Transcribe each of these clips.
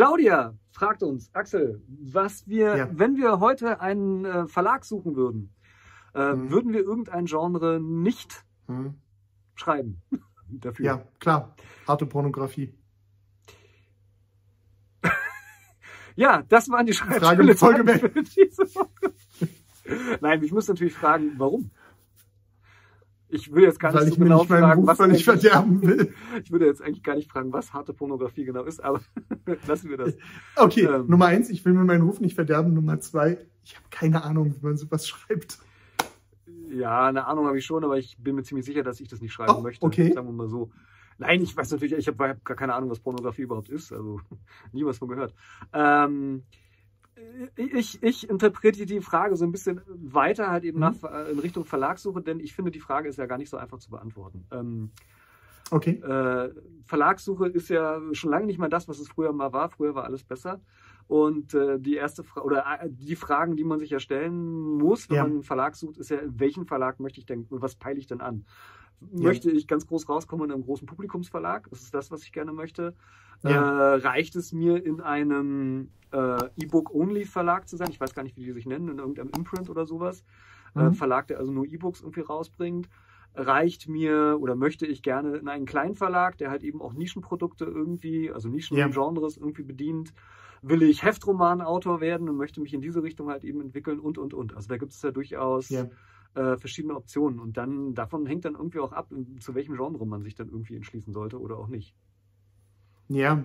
Claudia fragt uns, Axel, was wir, Ja. wenn wir heute einen äh, Verlag suchen würden, äh, Mhm. würden wir irgendein Genre nicht Hm. schreiben dafür? Ja, klar. Harte Pornografie. Ja, das waren die Frage Folge. Nein, ich muss natürlich fragen, warum? Ich will jetzt gar nicht Weil so ich genau nicht fragen, was eigentlich- verderben will. Ich würde jetzt eigentlich gar nicht fragen, was harte Pornografie genau ist, aber lassen wir das. Okay, Ähm. Nummer eins, ich will mir meinen Ruf nicht verderben. Nummer zwei, ich habe keine Ahnung, wie man sowas schreibt. Ja, eine Ahnung habe ich schon, aber ich bin mir ziemlich sicher, dass ich das nicht schreiben Oh, möchte. okay. Sagen wir mal so. Nein, ich weiß natürlich, ich habe hab gar keine Ahnung, was Pornografie überhaupt ist. Also nie was von gehört. Ähm, ich, ich interpretiere die Frage so ein bisschen weiter halt eben Mhm. nach, äh, in Richtung Verlagssuche, denn ich finde, die Frage ist ja gar nicht so einfach zu beantworten. Ähm, Okay. äh, Verlagssuche ist ja schon lange nicht mehr das, was es früher mal war. Früher war alles besser. Und äh, die erste Frage oder äh, die Fragen, die man sich ja stellen muss, wenn Ja. man einen Verlag sucht, ist ja, welchen Verlag möchte ich denn, was peile ich denn an? Ja. Möchte ich ganz groß rauskommen in einem großen Publikumsverlag? Das ist das, was ich gerne möchte. Ja. Äh, reicht es mir in einem äh, E-Book-Only-Verlag zu sein? Ich weiß gar nicht, wie die sich nennen, in irgendeinem Imprint oder sowas. Äh, Mhm. Verlag, der also nur E-Books irgendwie rausbringt reicht mir oder möchte ich gerne in einen kleinen Verlag, der halt eben auch Nischenprodukte irgendwie, also Ja. Nischengenres irgendwie bedient. Will ich Heftromanautor werden und möchte mich in diese Richtung halt eben entwickeln und, und, und. Also da gibt es ja durchaus Ja. Äh, verschiedene Optionen. Und dann, davon hängt dann irgendwie auch ab, zu welchem Genre man sich dann irgendwie entschließen sollte oder auch nicht. Ja.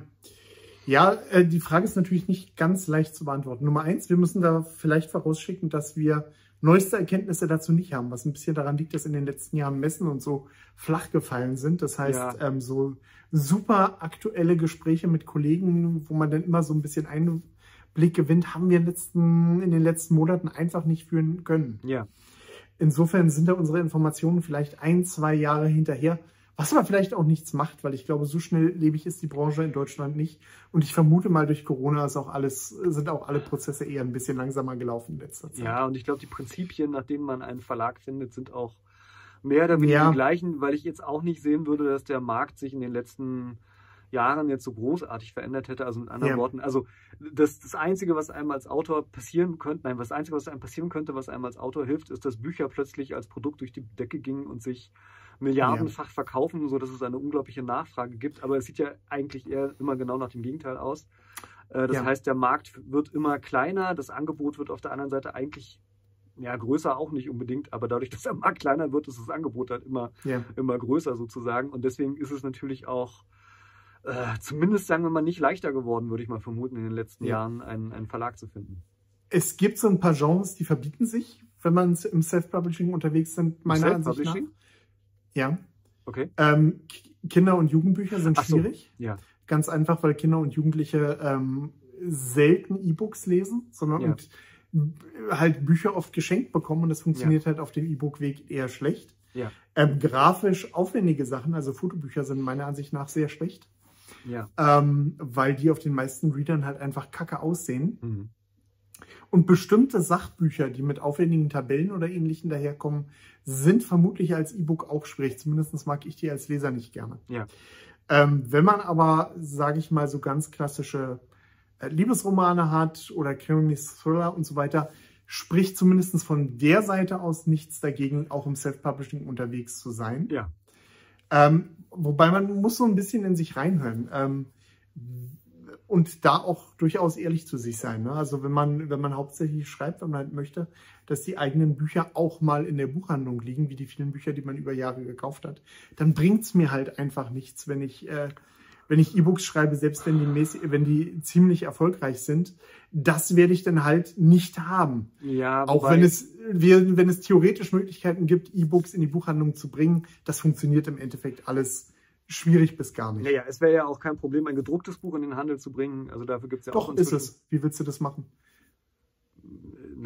Ja, äh, die Frage ist natürlich nicht ganz leicht zu beantworten. Nummer eins, wir müssen da vielleicht vorausschicken, dass wir neueste Erkenntnisse dazu nicht haben, was ein bisschen daran liegt, dass in den letzten Jahren Messen und so flach gefallen sind. Das heißt, Ja. ähm, so super aktuelle Gespräche mit Kollegen, wo man dann immer so ein bisschen Einblick gewinnt, haben wir in, letzten, in den letzten Monaten einfach nicht führen können. Ja. Insofern sind da unsere Informationen vielleicht ein, zwei Jahre hinterher, was aber vielleicht auch nichts macht, weil ich glaube, so schnelllebig ist die Branche in Deutschland nicht. Und ich vermute mal, durch Corona ist auch alles, sind auch alle Prozesse eher ein bisschen langsamer gelaufen in letzter Zeit. Ja, und ich glaube, die Prinzipien, nach denen man einen Verlag findet, sind auch mehr oder weniger Ja. die gleichen, weil ich jetzt auch nicht sehen würde, dass der Markt sich in den letzten Jahren jetzt so großartig verändert hätte. Also mit anderen Ja. Worten, also das, das Einzige, was einem als Autor passieren könnte, nein, das Einzige, was einem passieren könnte, was einem als Autor hilft, ist, dass Bücher plötzlich als Produkt durch die Decke gingen und sich milliardenfach verkaufen, so dass es eine unglaubliche Nachfrage gibt. Aber es sieht ja eigentlich eher immer genau nach dem Gegenteil aus. Äh, Das Ja. heißt, der Markt wird immer kleiner, das Angebot wird auf der anderen Seite eigentlich ja, größer auch nicht unbedingt, aber dadurch, dass der Markt kleiner wird, ist das Angebot halt immer, Ja. immer größer sozusagen. Und deswegen ist es natürlich auch, äh, zumindest sagen wir mal, nicht leichter geworden, würde ich mal vermuten, in den letzten Ja. Jahren einen, einen Verlag zu finden. Es gibt so ein paar Genres, die verbieten sich, wenn man im Self-Publishing unterwegs sind, meiner Ansicht nach. Ja. Okay. Ähm, Kinder- und Jugendbücher sind Ach so. schwierig. Ja. Ganz einfach, weil Kinder und Jugendliche ähm, selten E-Books lesen, sondern Ja. und b- halt Bücher oft geschenkt bekommen und das funktioniert halt auf dem E-Book-Weg eher schlecht. Ja. Ähm, grafisch aufwendige Sachen, also Fotobücher, sind meiner Ansicht nach sehr schlecht, Ja. ähm, weil die auf den meisten Readern halt einfach kacke aussehen. Mhm. Und bestimmte Sachbücher, die mit aufwendigen Tabellen oder ähnlichen daherkommen, sind vermutlich als E-Book auch schwierig. Zumindest mag ich die als Leser nicht gerne. Ja. Ähm, wenn man aber, sage ich mal, so ganz klassische äh, Liebesromane hat oder Krimis, Thriller und so weiter, spricht zumindest von der Seite aus nichts dagegen, auch im Self-Publishing unterwegs zu sein. Ja. Ähm, wobei man muss so ein bisschen in sich reinhören. Ähm, und da auch durchaus ehrlich zu sich sein. Ne? Also wenn man, wenn man hauptsächlich schreibt, wenn man halt möchte, dass die eigenen Bücher auch mal in der Buchhandlung liegen, wie die vielen Bücher, die man über Jahre gekauft hat, dann bringt's mir halt einfach nichts, wenn ich, äh, wenn ich E-Books schreibe, selbst wenn die, mäßig, wenn die ziemlich erfolgreich sind. Das werde ich dann halt nicht haben. Ja, Auch wenn es, wenn es theoretisch Möglichkeiten gibt, E-Books in die Buchhandlung zu bringen, das funktioniert im Endeffekt alles schwierig bis gar nicht. Naja, es wäre ja auch kein Problem, ein gedrucktes Buch in den Handel zu bringen. Also dafür gibt es ja auch Doch, ist es. Wie willst du das machen?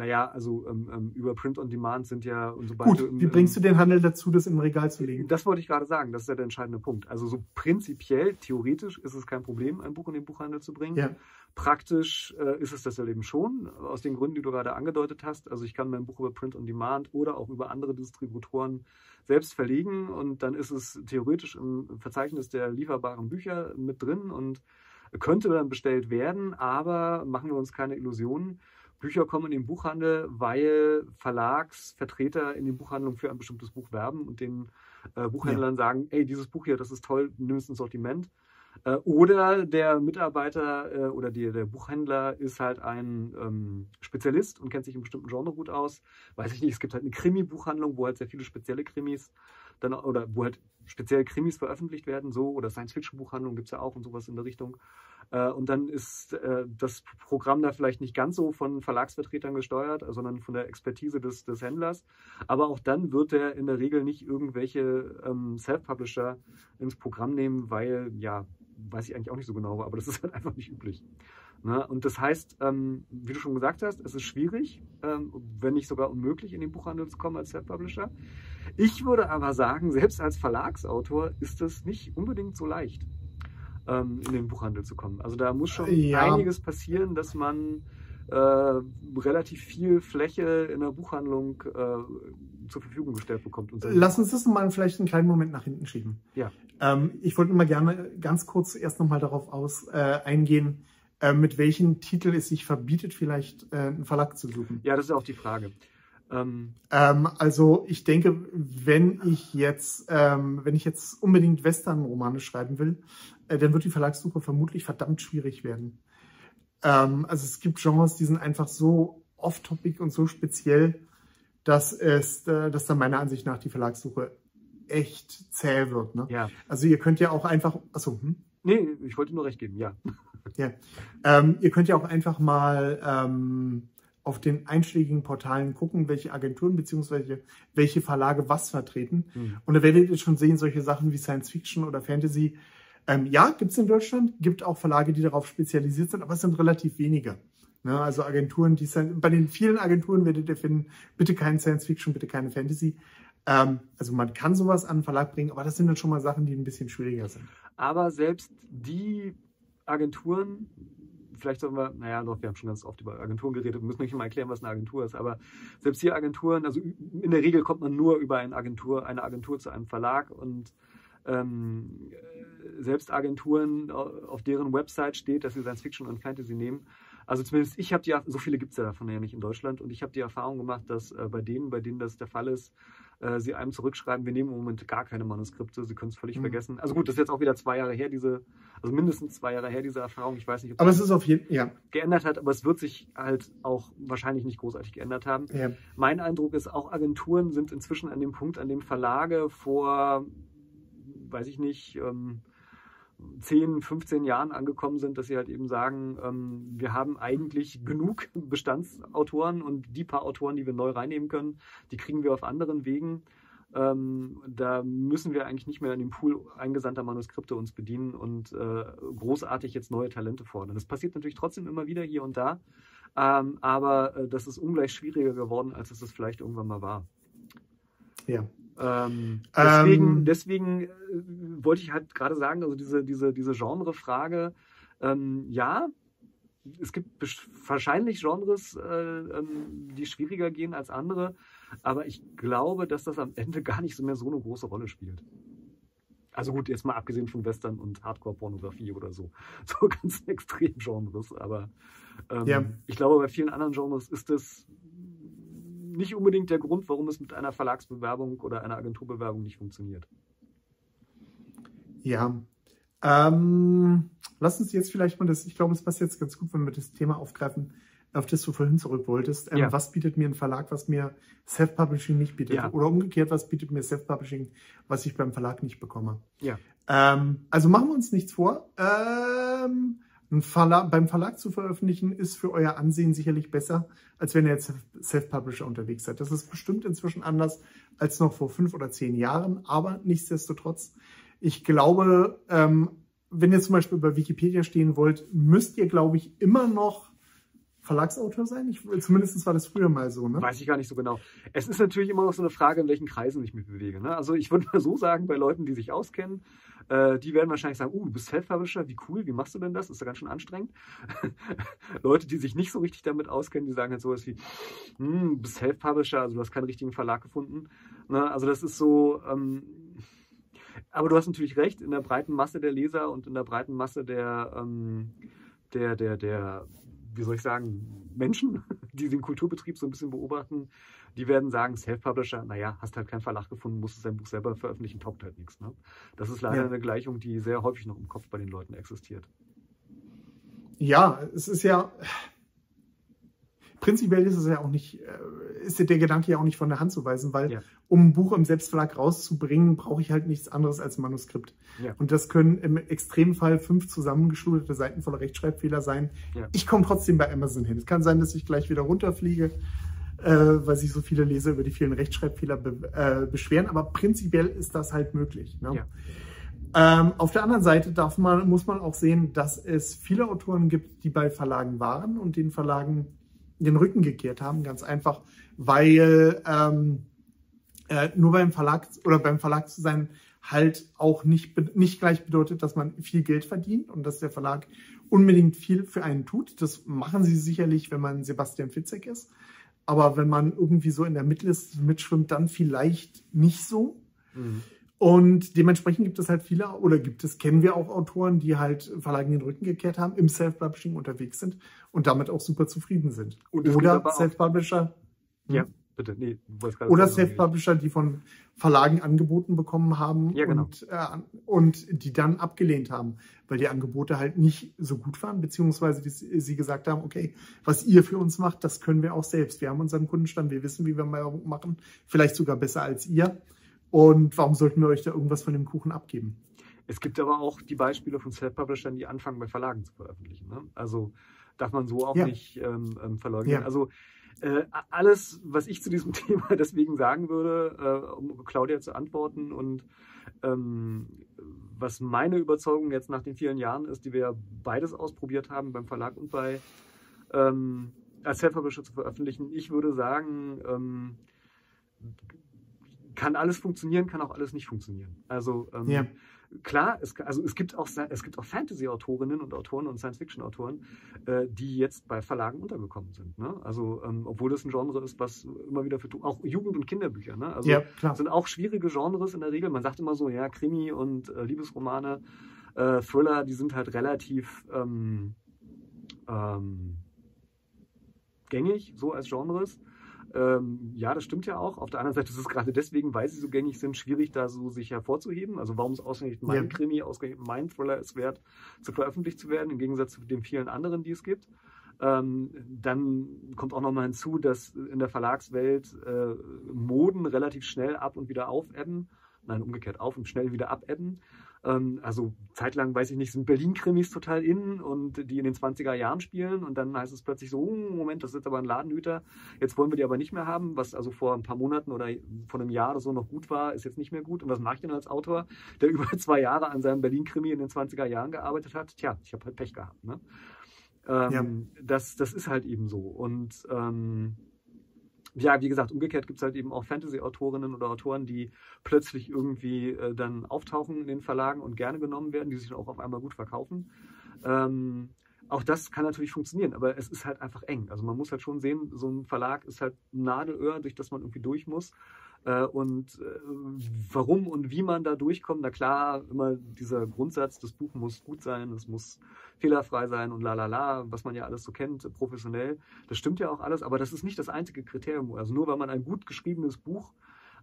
Naja, also ähm, ähm, über Print on Demand sind ja und so Gut, wie bringst du den Handel dazu, das im Regal zu legen? Das wollte ich gerade sagen, das ist ja der entscheidende Punkt. Also so prinzipiell, theoretisch ist es kein Problem, ein Buch in den Buchhandel zu bringen. Ja. Praktisch äh, ist es das ja eben schon, aus den Gründen, die du gerade angedeutet hast. Also ich kann mein Buch über Print on Demand oder auch über andere Distributoren selbst verlegen und dann ist es theoretisch im Verzeichnis der lieferbaren Bücher mit drin und könnte dann bestellt werden, aber machen wir uns keine Illusionen. Bücher kommen in den Buchhandel, weil Verlagsvertreter in den Buchhandlungen für ein bestimmtes Buch werben und den äh, Buchhändlern ja. sagen, ey, dieses Buch hier, das ist toll, nimm es ins Sortiment. Äh, oder der Mitarbeiter äh, oder die, der Buchhändler ist halt ein ähm, Spezialist und kennt sich im bestimmten Genre gut aus. Weiß ich nicht, es gibt halt eine Krimi-Buchhandlung, wo halt sehr viele spezielle Krimis dann, oder wo halt spezielle Krimis veröffentlicht werden, so, oder Science-Fiction-Buchhandlung gibt es ja auch und sowas in der Richtung. Äh, und dann ist äh, das Programm da vielleicht nicht ganz so von Verlagsvertretern gesteuert, sondern von der Expertise des, des Händlers. Aber auch dann wird er in der Regel nicht irgendwelche ähm, Self-Publisher ins Programm nehmen, weil, ja, weiß ich eigentlich auch nicht so genau, aber das ist halt einfach nicht üblich. Ne? Und das heißt, ähm, wie du schon gesagt hast, es ist schwierig, ähm, wenn nicht sogar unmöglich, in den Buchhandel zu kommen als Self-Publisher. Ich würde aber sagen, selbst als Verlagsautor ist es nicht unbedingt so leicht, ähm, in den Buchhandel zu kommen. Also da muss schon ja. einiges passieren, dass man äh, relativ viel Fläche in der Buchhandlung äh, zur Verfügung gestellt bekommt. So. Lass uns das mal vielleicht einen kleinen Moment nach hinten schieben. Ja. Ähm, ich wollte mal gerne ganz kurz erst nochmal darauf aus, äh, eingehen, äh, mit welchem Titel es sich verbietet, vielleicht äh, einen Verlag zu suchen. Ja, das ist auch die Frage. Ähm, ähm, also ich denke, wenn ich jetzt, ähm, wenn ich jetzt unbedingt Western-Romane schreiben will, äh, dann wird die Verlagssuche vermutlich verdammt schwierig werden. Ähm, also es gibt Genres, die sind einfach so off-topic und so speziell, dass es, äh, dass dann meiner Ansicht nach die Verlagssuche echt zäh wird. Ne? Ja. Also ihr könnt ja auch einfach, achso, hm? Nee, ich wollte nur recht geben, ja. ja. Ähm, ihr könnt ja auch einfach mal ähm, auf den einschlägigen Portalen gucken, welche Agenturen bzw. welche Verlage was vertreten. Mhm. Und da werdet ihr schon sehen, solche Sachen wie Science Fiction oder Fantasy. Ähm, ja, gibt es in Deutschland, gibt auch Verlage, die darauf spezialisiert sind, aber es sind relativ wenige. Ne? Also Agenturen, die sind, bei den vielen Agenturen werdet ihr finden, bitte kein Science Fiction, bitte keine Fantasy. Ähm, also man kann sowas an den Verlag bringen, aber das sind dann schon mal Sachen, die ein bisschen schwieriger sind. Aber selbst die Agenturen, vielleicht sollen wir, naja, doch, wir haben schon ganz oft über Agenturen geredet, wir müssen nicht mal erklären, was eine Agentur ist, aber selbst hier Agenturen, also in der Regel kommt man nur über eine Agentur, eine Agentur zu einem Verlag und ähm, selbst Agenturen, auf deren Website steht, dass sie Science Fiction und Fantasy nehmen. Also zumindest ich habe die, so viele gibt es ja davon ja nicht in Deutschland und ich habe die Erfahrung gemacht, dass äh, bei denen, bei denen das der Fall ist, äh, sie einem zurückschreiben, wir nehmen im Moment gar keine Manuskripte, sie können es völlig mhm. vergessen. Also gut, das ist jetzt auch wieder zwei Jahre her, diese, also mindestens zwei Jahre her, diese Erfahrung. Ich weiß nicht, ob aber es ist auf jeden ja. geändert hat, aber es wird sich halt auch wahrscheinlich nicht großartig geändert haben. Ja. Mein Eindruck ist, auch Agenturen sind inzwischen an dem Punkt, an dem Verlage vor, weiß ich nicht, ähm, 10, 15 Jahren angekommen sind, dass sie halt eben sagen, ähm, wir haben eigentlich genug Bestandsautoren und die paar Autoren, die wir neu reinnehmen können, die kriegen wir auf anderen Wegen. Ähm, da müssen wir eigentlich nicht mehr in dem Pool eingesandter Manuskripte uns bedienen und äh, großartig jetzt neue Talente fordern. Das passiert natürlich trotzdem immer wieder hier und da, ähm, aber äh, das ist ungleich schwieriger geworden, als es das vielleicht irgendwann mal war. Ja, ähm, deswegen, ähm, deswegen äh, wollte ich halt gerade sagen, also diese, diese, diese Genre-Frage, ähm, ja, es gibt wahrscheinlich Genres, äh, ähm, die schwieriger gehen als andere, aber ich glaube, dass das am Ende gar nicht so mehr so eine große Rolle spielt. Also gut, jetzt mal abgesehen von Western und Hardcore-Pornografie oder so. So ganz extrem Genres, aber ähm, ja. ich glaube, bei vielen anderen Genres ist es nicht unbedingt der Grund, warum es mit einer Verlagsbewerbung oder einer Agenturbewerbung nicht funktioniert. Ja. Ähm, lass uns jetzt vielleicht mal das, ich glaube, es passt jetzt ganz gut, wenn wir das Thema aufgreifen, auf das du vorhin zurück wolltest. Ähm, ja. Was bietet mir ein Verlag, was mir Self-Publishing nicht bietet? Ja. Oder umgekehrt, was bietet mir Self-Publishing, was ich beim Verlag nicht bekomme? Ja. Ähm, also machen wir uns nichts vor. Ähm, Verlag, beim Verlag zu veröffentlichen, ist für euer Ansehen sicherlich besser, als wenn ihr jetzt Self-Publisher unterwegs seid. Das ist bestimmt inzwischen anders als noch vor fünf oder zehn Jahren, aber nichtsdestotrotz, ich glaube, ähm, wenn ihr zum Beispiel bei Wikipedia stehen wollt, müsst ihr, glaube ich, immer noch Verlagsautor sein? Ich, zumindest war das früher mal so, ne? Weiß ich gar nicht so genau. Es ist natürlich immer noch so eine Frage, in welchen Kreisen ich mich bewege. Ne? Also ich würde mal so sagen, bei Leuten, die sich auskennen, äh, die werden wahrscheinlich sagen, uh, du bist Self-Publisher, wie cool, wie machst du denn das? Ist ja ganz schön anstrengend. Leute, die sich nicht so richtig damit auskennen, die sagen halt sowas wie, hm, du bist Self-Publisher, also du hast keinen richtigen Verlag gefunden. Ne? Also das ist so, ähm, Aber du hast natürlich recht, in der breiten Masse der Leser und in der breiten Masse der, ähm, der, der, der, wie soll ich sagen, Menschen, die den Kulturbetrieb so ein bisschen beobachten, die werden sagen, Self-Publisher, naja, hast halt keinen Verlag gefunden, musst dein Buch selber veröffentlichen, taugt halt nichts. Ne? Das ist leider ja. eine Gleichung, die sehr häufig noch im Kopf bei den Leuten existiert. Ja, es ist ja, prinzipiell ist es ja auch nicht, äh, ist der Gedanke ja auch nicht von der Hand zu weisen, weil ja. um ein Buch im Selbstverlag rauszubringen, brauche ich halt nichts anderes als ein Manuskript. Ja. Und das können im Extremfall fünf zusammengeschluderte Seiten voller Rechtschreibfehler sein. Ja. Ich komme trotzdem bei Amazon hin. Es kann sein, dass ich gleich wieder runterfliege, äh, weil sich so viele Leser über die vielen Rechtschreibfehler be äh, beschweren. Aber prinzipiell ist das halt möglich. Ne? Ähm, auf der anderen Seite darf man, muss man auch sehen, dass es viele Autoren gibt, die bei Verlagen waren und den Verlagen den Rücken gekehrt haben, ganz einfach, weil ähm, äh, nur beim Verlag oder beim Verlag zu sein halt auch nicht, nicht gleich bedeutet, dass man viel Geld verdient und dass der Verlag unbedingt viel für einen tut. Das machen sie sicherlich, wenn man Sebastian Fitzek ist. Aber wenn man irgendwie so in der Mitliste mitschwimmt, dann vielleicht nicht so. Mhm. Und dementsprechend gibt es halt viele, oder gibt es, kennen wir auch Autoren, die halt Verlagen den Rücken gekehrt haben, im Self-Publishing unterwegs sind und damit auch super zufrieden sind. oder Self-Publisher. Hm? Ja, bitte. Nee, oder Self-Publisher, die von Verlagen angeboten bekommen haben ja, genau. und, äh, und die dann abgelehnt haben, weil die Angebote halt nicht so gut waren, beziehungsweise die, sie gesagt haben, okay, was ihr für uns macht, das können wir auch selbst. Wir haben unseren Kundenstand, wir wissen, wie wir Werbung machen, vielleicht sogar besser als ihr. Und warum sollten wir euch da irgendwas von dem Kuchen abgeben? Es gibt aber auch die Beispiele von Self-Publishern, die anfangen, bei Verlagen zu veröffentlichen. Ne? Also darf man so auch ja. nicht ähm, ähm, verleugnen. Ja. Also äh, alles, was ich zu diesem Thema deswegen sagen würde, äh, um Claudia zu antworten und ähm, was meine Überzeugung jetzt nach den vielen Jahren ist, die wir beides ausprobiert haben, beim Verlag und bei ähm, als Self-Publisher zu veröffentlichen. Ich würde sagen, ähm, kann alles funktionieren, kann auch alles nicht funktionieren. Also ähm, ja. klar, es, also es gibt auch es gibt auch Fantasy-Autorinnen und Autoren und Science-Fiction-Autoren, äh, die jetzt bei Verlagen untergekommen sind. Ne? Also ähm, obwohl das ein Genre ist, was immer wieder für auch Jugend- und Kinderbücher. Ne? Also ja, sind auch schwierige Genres in der Regel. Man sagt immer so, ja Krimi und äh, Liebesromane, äh, Thriller, die sind halt relativ ähm, ähm gängig so als Genres. Ähm, ja, das stimmt ja auch. Auf der anderen Seite ist es gerade deswegen, weil sie so gängig sind, schwierig, da so sich hervorzuheben. Also warum ist ausgerechnet mein ja. Krimi, ausgerechnet mein Thriller es wert, zu veröffentlicht zu werden, im Gegensatz zu den vielen anderen, die es gibt. Ähm, dann kommt auch nochmal hinzu, dass in der Verlagswelt äh, Moden relativ schnell ab und wieder aufebben. Nein, umgekehrt auf und schnell wieder abebben. Ähm, also zeitlang, weiß ich nicht, sind Berlin-Krimis total in und die in den 20er Jahren spielen und dann heißt es plötzlich so, oh, Moment, das ist jetzt aber ein Ladenhüter, jetzt wollen wir die aber nicht mehr haben, was also vor ein paar Monaten oder vor einem Jahr oder so noch gut war, ist jetzt nicht mehr gut. Und was mache ich denn als Autor, der über zwei Jahre an seinem Berlin-Krimi in den 20er Jahren gearbeitet hat? Tja, ich habe halt Pech gehabt. Ne? Ähm, ja. das, das ist halt eben so. Und ähm, ja, wie gesagt, umgekehrt gibt es halt eben auch Fantasy-Autorinnen oder Autoren, die plötzlich irgendwie äh, dann auftauchen in den Verlagen und gerne genommen werden, die sich dann auch auf einmal gut verkaufen. Ähm, auch das kann natürlich funktionieren, aber es ist halt einfach eng. Also man muss halt schon sehen, so ein Verlag ist halt ein Nadelöhr, durch das man irgendwie durch muss. Äh, und äh, warum und wie man da durchkommt, na klar, immer dieser Grundsatz, das Buch muss gut sein, es muss fehlerfrei sein und la la la, was man ja alles so kennt, professionell. Das stimmt ja auch alles, aber das ist nicht das einzige Kriterium. Also nur weil man ein gut geschriebenes Buch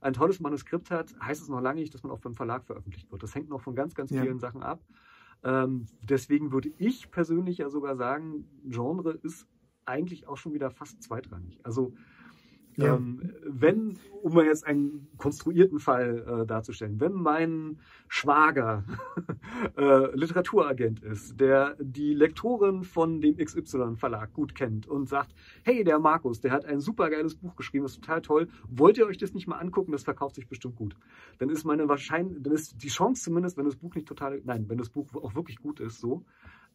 ein tolles Manuskript hat, heißt es noch lange nicht, dass man auch beim Verlag veröffentlicht wird. Das hängt noch von ganz, ganz vielen ja. Sachen ab. Ähm, deswegen würde ich persönlich ja sogar sagen, Genre ist eigentlich auch schon wieder fast zweitrangig. Also ja. Ähm, wenn, um mal jetzt einen konstruierten Fall äh, darzustellen, wenn mein Schwager äh, Literaturagent ist, der die Lektorin von dem XY-Verlag gut kennt und sagt, hey, der Markus, der hat ein super geiles Buch geschrieben, das ist total toll, wollt ihr euch das nicht mal angucken, das verkauft sich bestimmt gut. Dann ist meine wahrscheinlich, dann ist die Chance zumindest, wenn das Buch nicht total, nein, wenn das Buch auch wirklich gut ist, so,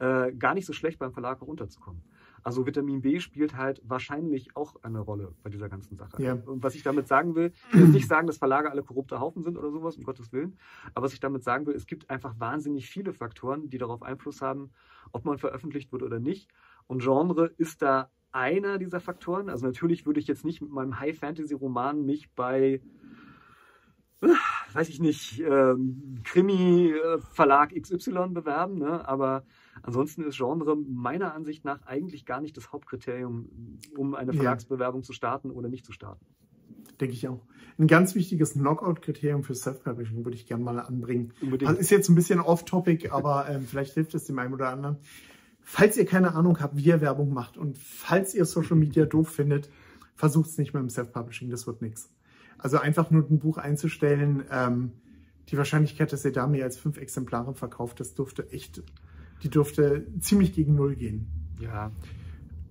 äh, gar nicht so schlecht beim Verlag auch unterzukommen. Also Vitamin B spielt halt wahrscheinlich auch eine Rolle bei dieser ganzen Sache. Ja. Und was ich damit sagen will, ich will nicht sagen, dass Verlage alle korrupte Haufen sind oder sowas, um Gottes Willen. Aber was ich damit sagen will, es gibt einfach wahnsinnig viele Faktoren, die darauf Einfluss haben, ob man veröffentlicht wird oder nicht. Und Genre ist da einer dieser Faktoren. Also natürlich würde ich jetzt nicht mit meinem High-Fantasy-Roman mich bei weiß ich nicht, ähm, Krimi-Verlag XY bewerben, ne? aber ansonsten ist Genre meiner Ansicht nach eigentlich gar nicht das Hauptkriterium, um eine Verlagsbewerbung ja. zu starten oder nicht zu starten. Denke ich auch. Ein ganz wichtiges Knockout-Kriterium für Self-Publishing würde ich gerne mal anbringen. Unbedingt. Also ist jetzt ein bisschen off-topic, aber ähm, vielleicht hilft es dem einen oder anderen. Falls ihr keine Ahnung habt, wie ihr Werbung macht und falls ihr Social Media doof findet, versucht es nicht mit dem Self-Publishing, das wird nichts. Also einfach nur ein Buch einzustellen, ähm, die Wahrscheinlichkeit, dass ihr da mehr als fünf Exemplare verkauft, das dürfte echt, die dürfte ziemlich gegen Null gehen. Ja.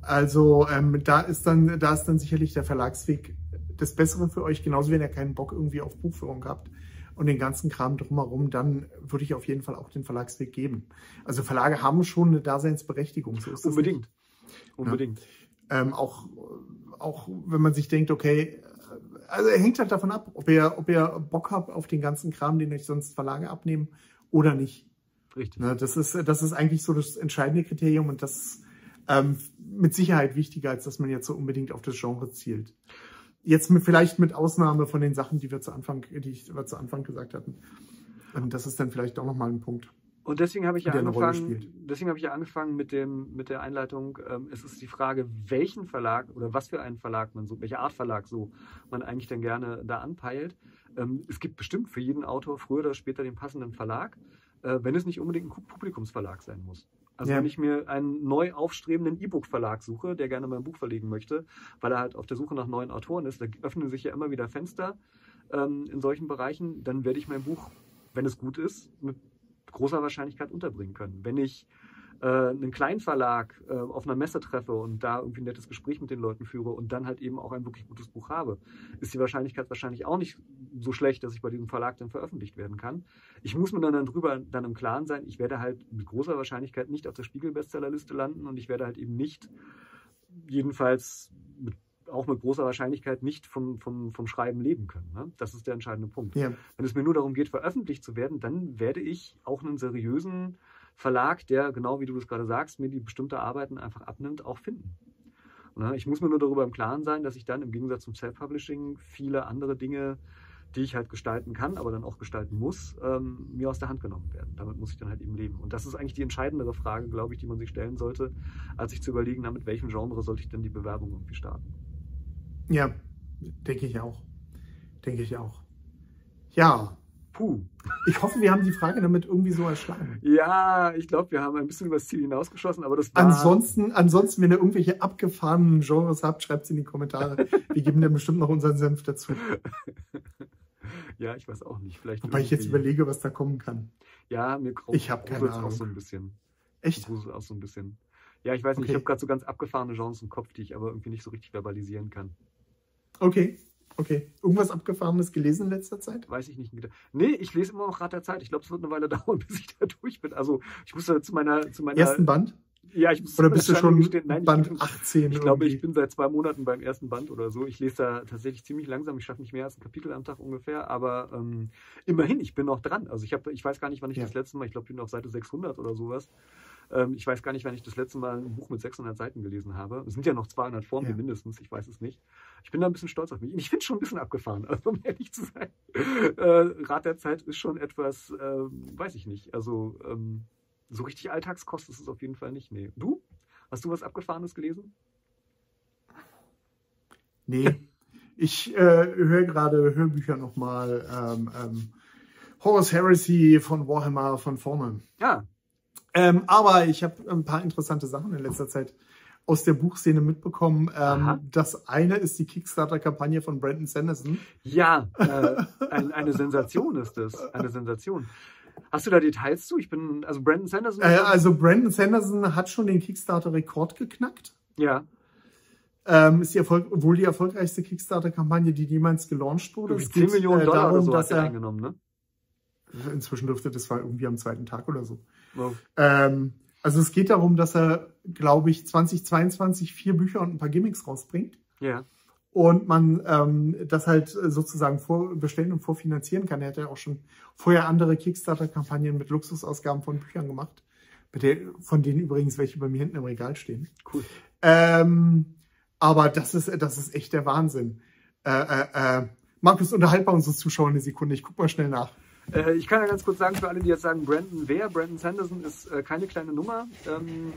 Also ähm, da ist dann, da ist dann sicherlich der Verlagsweg das Bessere für euch, genauso wenn ihr keinen Bock irgendwie auf Buchführung habt und den ganzen Kram drumherum, dann würde ich auf jeden Fall auch den Verlagsweg geben. Also Verlage haben schon eine Daseinsberechtigung. So ist Unbedingt. Unbedingt. Ja. Ähm, auch, auch wenn man sich denkt, okay, also er hängt halt davon ab, ob ihr, ob ihr Bock habt auf den ganzen Kram, den euch sonst Verlage abnehmen oder nicht. Richtig. Ne, das, ist, das ist eigentlich so das entscheidende Kriterium und das ähm, mit Sicherheit wichtiger, als dass man jetzt so unbedingt auf das Genre zielt. Jetzt mit, vielleicht mit Ausnahme von den Sachen, die wir zu Anfang, die ich, wir zu Anfang gesagt hatten. Und das ist dann vielleicht auch nochmal ein Punkt. Und deswegen habe ich ja angefangen, deswegen habe ich ja angefangen mit dem, mit der Einleitung. Ähm, es ist die Frage, welchen Verlag oder was für einen Verlag man so, welche Art Verlag so man eigentlich dann gerne da anpeilt. Ähm, es gibt bestimmt für jeden Autor früher oder später den passenden Verlag, äh, wenn es nicht unbedingt ein Publikumsverlag sein muss. Also ja. wenn ich mir einen neu aufstrebenden E-Book-Verlag suche, der gerne mein Buch verlegen möchte, weil er halt auf der Suche nach neuen Autoren ist, da öffnen sich ja immer wieder Fenster ähm, in solchen Bereichen, dann werde ich mein Buch, wenn es gut ist, mit großer Wahrscheinlichkeit unterbringen können. Wenn ich äh, einen kleinen Verlag äh, auf einer Messe treffe und da irgendwie ein nettes Gespräch mit den Leuten führe und dann halt eben auch ein wirklich gutes Buch habe, ist die Wahrscheinlichkeit wahrscheinlich auch nicht so schlecht, dass ich bei diesem Verlag dann veröffentlicht werden kann. Ich muss mir dann, drüber dann im Klaren sein, ich werde halt mit großer Wahrscheinlichkeit nicht auf der Spiegel-Bestsellerliste landen und ich werde halt eben nicht, jedenfalls mit auch mit großer Wahrscheinlichkeit nicht vom, vom, vom Schreiben leben können. Ne? Das ist der entscheidende Punkt. Ja. Wenn es mir nur darum geht, veröffentlicht zu werden, dann werde ich auch einen seriösen Verlag, der, genau wie du das gerade sagst, mir die bestimmte Arbeiten einfach abnimmt, auch finden. Ne? Ich muss mir nur darüber im Klaren sein, dass ich dann im Gegensatz zum Self-Publishing viele andere Dinge, die ich halt gestalten kann, aber dann auch gestalten muss, ähm, mir aus der Hand genommen werden. Damit muss ich dann halt eben leben. Und das ist eigentlich die entscheidendere Frage, glaube ich, die man sich stellen sollte, als sich zu überlegen, na, mit welchem Genre sollte ich denn die Bewerbung irgendwie starten. Ja, denke ich auch. Denke ich auch. Ja. Puh. Ich hoffe, wir haben die Frage damit irgendwie so erschlagen. Ja, ich glaube, wir haben ein bisschen über das Ziel hinausgeschossen, aber das war... Ansonsten, ansonsten, wenn ihr irgendwelche abgefahrenen Genres habt, schreibt sie in die Kommentare. Wir geben dann bestimmt noch unseren Senf dazu. ja, ich weiß auch nicht. Vielleicht Wobei ich jetzt überlege, was da kommen kann. Ja, mir graut ich habe keine Ahnung. auch so ein bisschen. Echt? Auch so ein bisschen. Ja, ich weiß nicht, okay. ich habe gerade so ganz abgefahrene Genres im Kopf, die ich aber irgendwie nicht so richtig verbalisieren kann. Okay. Okay. Irgendwas Abgefahrenes gelesen in letzter Zeit? Weiß ich nicht. Nee, ich lese immer noch Rat der Zeit. Ich glaube, es wird eine Weile dauern, bis ich da durch bin. Also ich muss zu meiner, zu meiner ersten Band? Ja, ich muss Oder bist du schon Nein, Band ich, 18? Ich glaube, ich bin seit zwei Monaten beim ersten Band oder so. Ich lese da tatsächlich ziemlich langsam. Ich schaffe nicht mehr als ein Kapitel am Tag ungefähr. Aber ähm, immerhin, ich bin noch dran. Also ich, hab, ich weiß gar nicht, wann ich ja. das letzte Mal, ich glaube, ich bin auf Seite 600 oder sowas. Ähm, ich weiß gar nicht, wann ich das letzte Mal ein Buch mit 600 Seiten gelesen habe. Es sind ja noch 200 vor mir ja. mindestens, ich weiß es nicht. Ich bin da ein bisschen stolz auf mich. Ich finde schon ein bisschen abgefahren, also um ehrlich zu sein. Äh, Rat der Zeit ist schon etwas, äh, weiß ich nicht, also ähm, so richtig Alltagskost ist es auf jeden Fall nicht. Nee. Du? Hast du was Abgefahrenes gelesen? Nee. Ich äh, höre gerade Hörbücher nochmal. Ähm, ähm, Horus Heresy von Warhammer von vorne. Ja, ähm, aber ich habe ein paar interessante Sachen in letzter Zeit aus der Buchszene mitbekommen. Ähm, das eine ist die Kickstarter-Kampagne von Brandon Sanderson. Ja, äh, ein, eine Sensation ist das. Eine Sensation. Hast du da Details zu? Ich bin, also Brandon Sanderson. Äh, also Brandon Sanderson hat schon den Kickstarter-Rekord geknackt. Ja. Ähm, ist die Erfolg wohl die erfolgreichste Kickstarter-Kampagne, die jemals gelauncht wurde. Es 10 Millionen äh, Dollar darum, oder so dass er eingenommen, ne? Inzwischen dürfte das war irgendwie am zweiten Tag oder so. Wow. Ähm, also es geht darum, dass er, glaube ich, 2022 vier Bücher und ein paar Gimmicks rausbringt. Ja. Und man ähm, das halt sozusagen vorbestellen und vorfinanzieren kann. Er hat ja auch schon vorher andere Kickstarter-Kampagnen mit Luxusausgaben von Büchern gemacht, der, von denen übrigens welche bei mir hinten im Regal stehen. Cool. Ähm, aber das ist, das ist echt der Wahnsinn. Äh, äh, äh, Markus, unterhalt bei unsere Zuschauer eine Sekunde. Ich guck mal schnell nach. Äh, ich kann ja ganz kurz sagen, für alle, die jetzt sagen, Brandon wer? Brandon Sanderson ist äh, keine kleine Nummer. Ähm,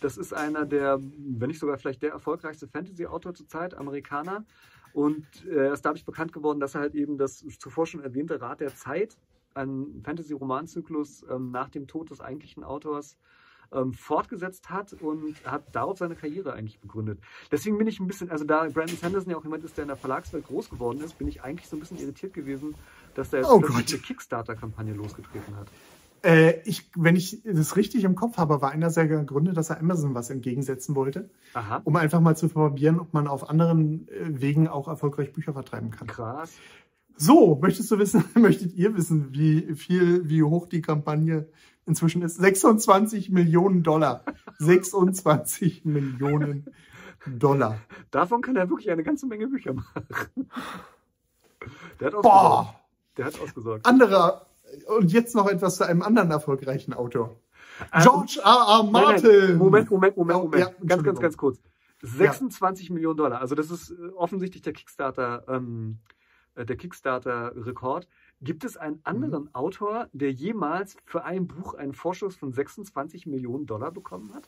das ist einer der, wenn nicht sogar vielleicht der erfolgreichste Fantasy-Autor zurzeit, Amerikaner. Und äh, er ist dadurch bekannt geworden, dass er halt eben das zuvor schon erwähnte Rad der Zeit, ein Fantasy-Romanzyklus ähm, nach dem Tod des eigentlichen Autors, ähm, fortgesetzt hat und hat darauf seine Karriere eigentlich begründet. Deswegen bin ich ein bisschen, also da Brandon Sanderson ja auch jemand ist, der in der Verlagswelt groß geworden ist, bin ich eigentlich so ein bisschen irritiert gewesen, dass der jetzt Oh Gott. eine Kickstarter-Kampagne losgetreten hat. Äh, ich, wenn ich das richtig im Kopf habe, war einer seiner Gründe, dass er Amazon was entgegensetzen wollte, Aha, um einfach mal zu probieren, ob man auf anderen äh, Wegen auch erfolgreich Bücher vertreiben kann. krass. So, möchtest du wissen, möchtet ihr wissen, wie viel, wie hoch die Kampagne inzwischen ist? 26 Millionen Dollar. 26 Millionen Dollar. Davon kann er wirklich eine ganze Menge Bücher machen. Der hat ausgesorgt. Boah! Der hat ausgesorgt. Anderer, und jetzt noch etwas zu einem anderen erfolgreichen Autor. Ähm, George R. R. Nein, Martin. nein, Moment, Moment, Moment, Oh, Moment. ja, ganz, ganz, ganz kurz. 26 Millionen Dollar. Also das ist äh, offensichtlich der Kickstarter, ähm, äh, der Kickstarter-Rekord. Gibt es einen anderen Mhm. Autor, der jemals für ein Buch einen Vorschuss von 26 Millionen Dollar bekommen hat?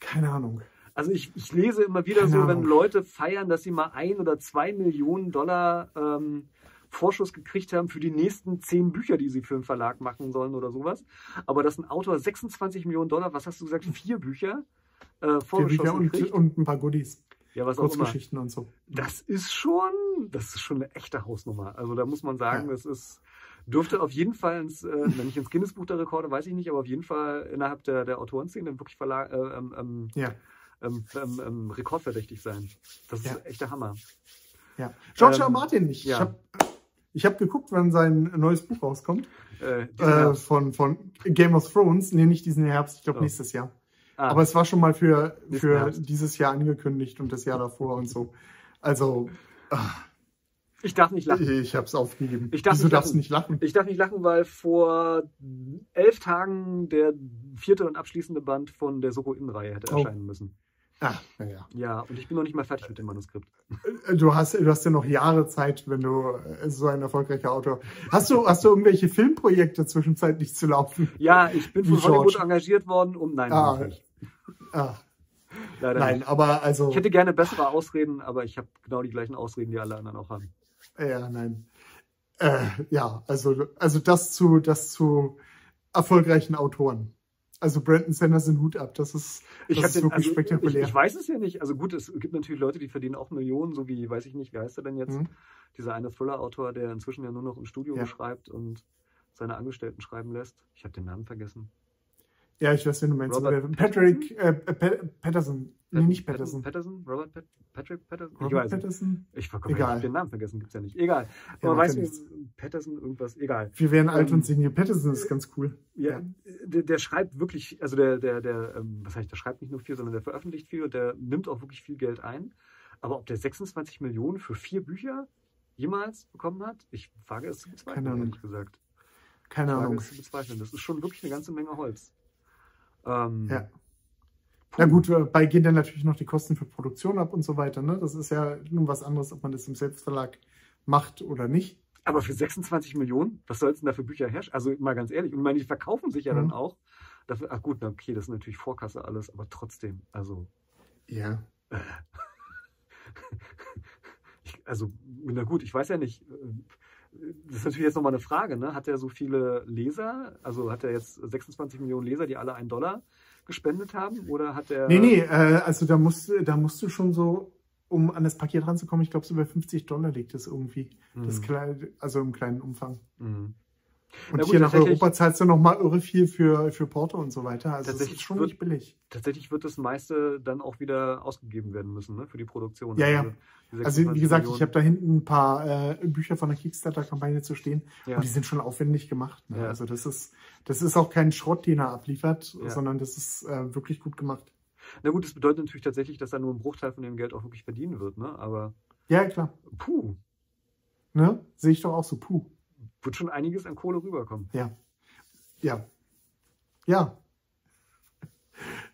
Keine Ahnung. Also ich, ich lese immer wieder Keine so, wenn Ahnung. Leute feiern, dass sie mal ein oder zwei Millionen Dollar ähm, Vorschuss gekriegt haben für die nächsten zehn Bücher, die sie für einen Verlag machen sollen oder sowas. Aber dass ein Autor 26 Millionen Dollar, was hast du gesagt, vier Bücher äh, Vier vorgeschossen Bücher und, und ein paar Goodies. Ja, was auch immer. Kurzgeschichten und so. Das ist schon, das ist schon eine echte Hausnummer. Also da muss man sagen, Ja. das ist, dürfte auf jeden Fall ins, äh, wenn nicht ins Guinness-Buch der Rekorde, weiß ich nicht, aber auf jeden Fall innerhalb der, der Autorenszene wirklich Verlag, äh, ähm, ähm, Ja, ähm, ähm, ähm, rekordverdächtig sein. Das ist Ja. echt der Hammer. ja. George R. Ähm, Martin, ich ja. habe ich hab geguckt, wann sein neues Buch rauskommt. Äh, Äh, von, von Game of Thrones. Nee, nicht diesen Herbst, ich glaube Oh. nächstes Jahr. ah, Aber es war schon mal für, für Herbst. dieses Jahr angekündigt und das Jahr davor und so. Also, ah, ich darf nicht lachen. ich habe es aufgegeben. Ich darf Wieso nicht darfst du lachen. nicht lachen? Ich darf nicht lachen, weil vor elf Tagen der vierte und abschließende Band von der Soko Innenreihe hätte Oh. erscheinen müssen. Ah, naja. Ja, und ich bin noch nicht mal fertig mit dem Manuskript. Du hast, du hast ja noch Jahre Zeit, wenn du äh, so ein erfolgreicher Autor. Hast du, hast du irgendwelche Filmprojekte zwischenzeitlich zu laufen? Ja, ich bin von Hollywood George. engagiert worden und nein, Ah, nicht. Ah, leider nein, nicht. aber also. Ich hätte gerne bessere Ausreden, aber ich habe genau die gleichen Ausreden, die alle anderen auch haben. Ja, nein. Äh, ja, also, also das zu, das zu erfolgreichen Autoren. Also Brandon Sanderson Hut ab. Das ist, das hab ist wirklich also, spektakulär. Ich, ich weiß es ja nicht. Also gut, es gibt natürlich Leute, die verdienen auch Millionen, so wie, weiß ich nicht, wie heißt er denn jetzt? Mhm. Dieser eine Thriller-Autor, der inzwischen ja nur noch im Studio Ja. schreibt und seine Angestellten schreiben lässt. Ich habe den Namen vergessen. Ja, ich weiß, wen du meinst. Robert Aber Patrick äh, Pat- Patterson. Nee, nicht Pat- Patterson. Patterson? Robert Pat Patrick Patterson? ich Robert weiß nicht. Patterson. Ich, ich habe den Namen vergessen, gibt's ja nicht. Egal. Ja, Aber weißt du. Patterson, irgendwas, egal. Wir werden alt Ähm, und sehen hier. Patterson ist ganz cool. Ja, Ja. Der, der schreibt wirklich, also der, der, der, ähm, was heißt, der schreibt nicht nur viel, sondern der veröffentlicht viel und der nimmt auch wirklich viel Geld ein. Aber ob der 26 Millionen für vier Bücher jemals bekommen hat, ich wage es zu bezweifeln, Keine Ahnung. ehrlich gesagt. Keine Ich wage Ahnung. es zu bezweifeln. Das ist schon wirklich eine ganze Menge Holz. Ähm, Ja. Na gut, bei gehen dann natürlich noch die Kosten für Produktion ab und so weiter. Ne? Das ist ja nun was anderes, ob man das im Selbstverlag macht oder nicht. Aber für 26 Millionen, was soll es denn da für Bücher herrschen? Also mal ganz ehrlich, und ich meine, die verkaufen sich ja Mhm. dann auch. Dafür, ach gut, na okay, das ist natürlich Vorkasse alles, aber trotzdem, also Ja. Ich, also, na gut, ich weiß ja nicht. Das ist natürlich jetzt nochmal eine Frage, ne? Hat er so viele Leser? Also hat er jetzt 26 Millionen Leser, die alle einen Dollar gespendet haben? Oder hat er. Nee, nee, äh, also da musst, da musst du schon so, um an das Paket ranzukommen, ich glaube, so bei 50 Dollar liegt das irgendwie. Das Mhm. klein, also im kleinen Umfang. Mhm. Und gut, hier nach Europa zahlst du nochmal irre viel für, für Porto und so weiter. Also das Tatsächlich ist schon wird- nicht billig. Tatsächlich wird das meiste dann auch wieder ausgegeben werden müssen, ne? Für die Produktion. Ja, ja. Also 26 wie gesagt, ich Millionen. habe da hinten ein paar äh, Bücher von der Kickstarter-Kampagne zu stehen Ja. und die sind schon aufwendig gemacht. Ne? Ja. Also das ist, das ist auch kein Schrott, den er abliefert, Ja. sondern das ist äh, wirklich gut gemacht. Na gut, das bedeutet natürlich tatsächlich, dass er nur einen Bruchteil von dem Geld auch wirklich verdienen wird, ne? Aber Ja, klar. puh, Ne? Sehe ich doch auch so. Puh. Wird schon einiges an Kohle rüberkommen. Ja. Ja. Ja.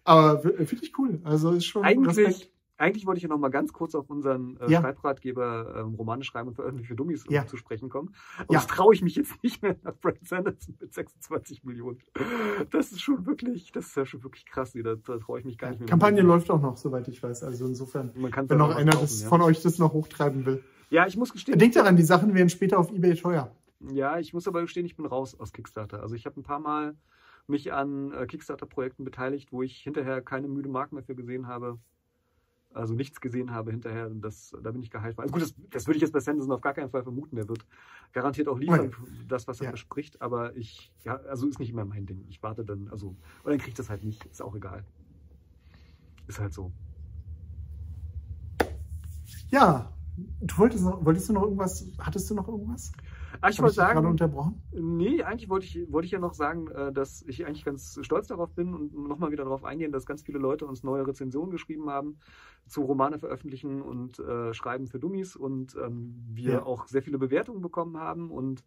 Aber w- finde ich cool. Also ist schon Eigentlich, Respekt. eigentlich wollte ich ja noch mal ganz kurz auf unseren äh, Ja. Schreibratgeber ähm, Romane schreiben und veröffentlichen für Dummies Ja. zu sprechen kommen. Und Ja. das traue ich mich jetzt nicht mehr nach Brad Sanderson mit 26 Millionen. Das ist schon wirklich, das ist ja schon wirklich krass. Da, da traue ich mich gar nicht mehr. Kampagne läuft auch noch, soweit ich weiß. Also insofern, wenn noch einer ja. von euch das noch hochtreiben will. ja, ich muss gestehen. Denkt daran, die Sachen werden später auf Ebay teuer. Ja, ich muss aber gestehen, ich bin raus aus Kickstarter. Also ich habe ein paar Mal mich an äh, Kickstarter-Projekten beteiligt, wo ich hinterher keine müde Mark mehr für gesehen habe. Also nichts gesehen habe hinterher. Und Das, da bin ich geheilt. Also gut, das, das würde ich jetzt bei Sanderson auf gar keinen Fall vermuten. Der wird garantiert auch liefern, das, was er Ja. verspricht. Aber ich, ja, also ist nicht immer mein Ding. Ich warte dann, also, oder dann kriege ich das halt nicht. Ist auch egal. Ist halt so. Ja, du wolltest noch, wolltest du noch irgendwas, hattest du noch irgendwas? Ah, ich wollte dich gerade sagen, unterbrochen? Nee, eigentlich wollte ich, wollte ich ja noch sagen, äh, dass ich eigentlich ganz stolz darauf bin und nochmal wieder darauf eingehen, dass ganz viele Leute uns neue Rezensionen geschrieben haben zu Romane veröffentlichen und äh, Schreiben für Dummies und ähm, wir Ja. auch sehr viele Bewertungen bekommen haben und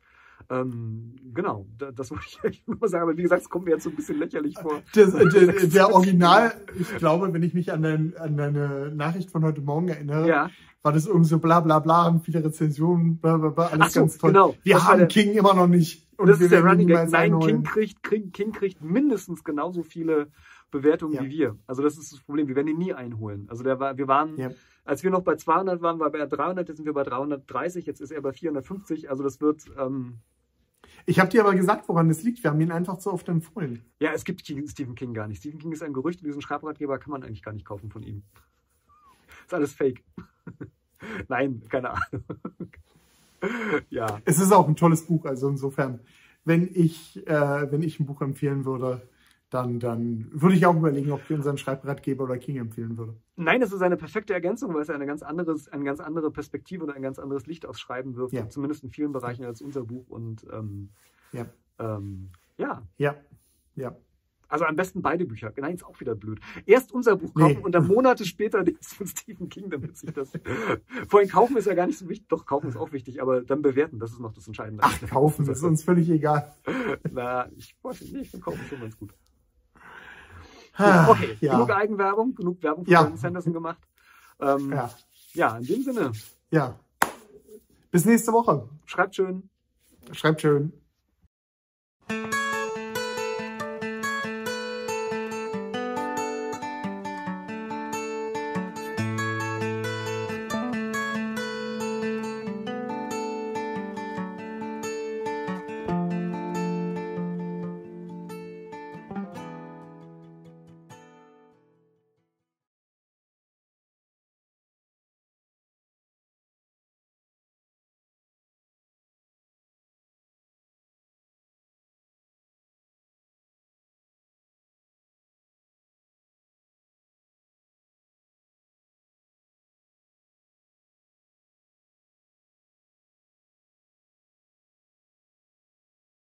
ähm, genau, da, das wollte ich eigentlich nur sagen, aber wie gesagt, es kommt mir jetzt so ein bisschen lächerlich vor. Das, der, der Original, ich glaube, wenn ich mich an, dein, an deine Nachricht von heute Morgen erinnere, Ja, war das irgendwie so bla bla bla und viele Rezensionen, bla bla bla, alles Ach so, ganz toll. genau. Wir Das haben der- King immer noch nicht. Und das wir ist der Running Gag. Nein, King kriegt, King, King kriegt mindestens genauso viele Bewertungen Ja. wie wir. Also das ist das Problem. Wir werden ihn nie einholen. Also der war, wir waren, Ja. als wir noch bei 200 waren, war er bei 300, jetzt sind wir bei 330, jetzt ist er bei 450. Also das wird, ähm, Ich habe dir aber gesagt, woran es liegt. Wir haben ihn einfach zu oft empfohlen. ja, es gibt Stephen King gar nicht. Stephen King ist ein Gerücht und diesen Schreibratgeber kann man eigentlich gar nicht kaufen von ihm. Ist alles fake. Nein, keine Ahnung. ja. Es ist auch ein tolles Buch, also insofern, wenn ich, äh, wenn ich ein Buch empfehlen würde, dann, dann würde ich auch überlegen, ob ich unseren Schreibratgeber oder King empfehlen würde. Nein, es ist eine perfekte Ergänzung, weil es eine ganz, anderes, eine ganz andere Perspektive und ein ganz anderes Licht aufs Schreiben wirft, Ja. zumindest in vielen Bereichen als unser Buch. Und ähm, Ja. ähm, ja, Ja, ja. also am besten beide Bücher. Nein, ist auch wieder blöd. Erst unser Buch kaufen Nee. und dann Monate später das von Stephen King, damit sich das. Vorhin kaufen ist ja gar nicht so wichtig. Doch, kaufen ist auch wichtig, aber dann bewerten, das ist noch das Entscheidende. Ach, kaufen, ist uns völlig egal. Na, ich weiß nicht, ich finde kaufen schon ganz gut. Ah, Okay, ja. genug Eigenwerbung, genug Werbung für Ja. Brandon Sanderson gemacht. Ähm, ja. ja, in dem Sinne, ja. Bis nächste Woche. schreibt schön. Schreibt schön.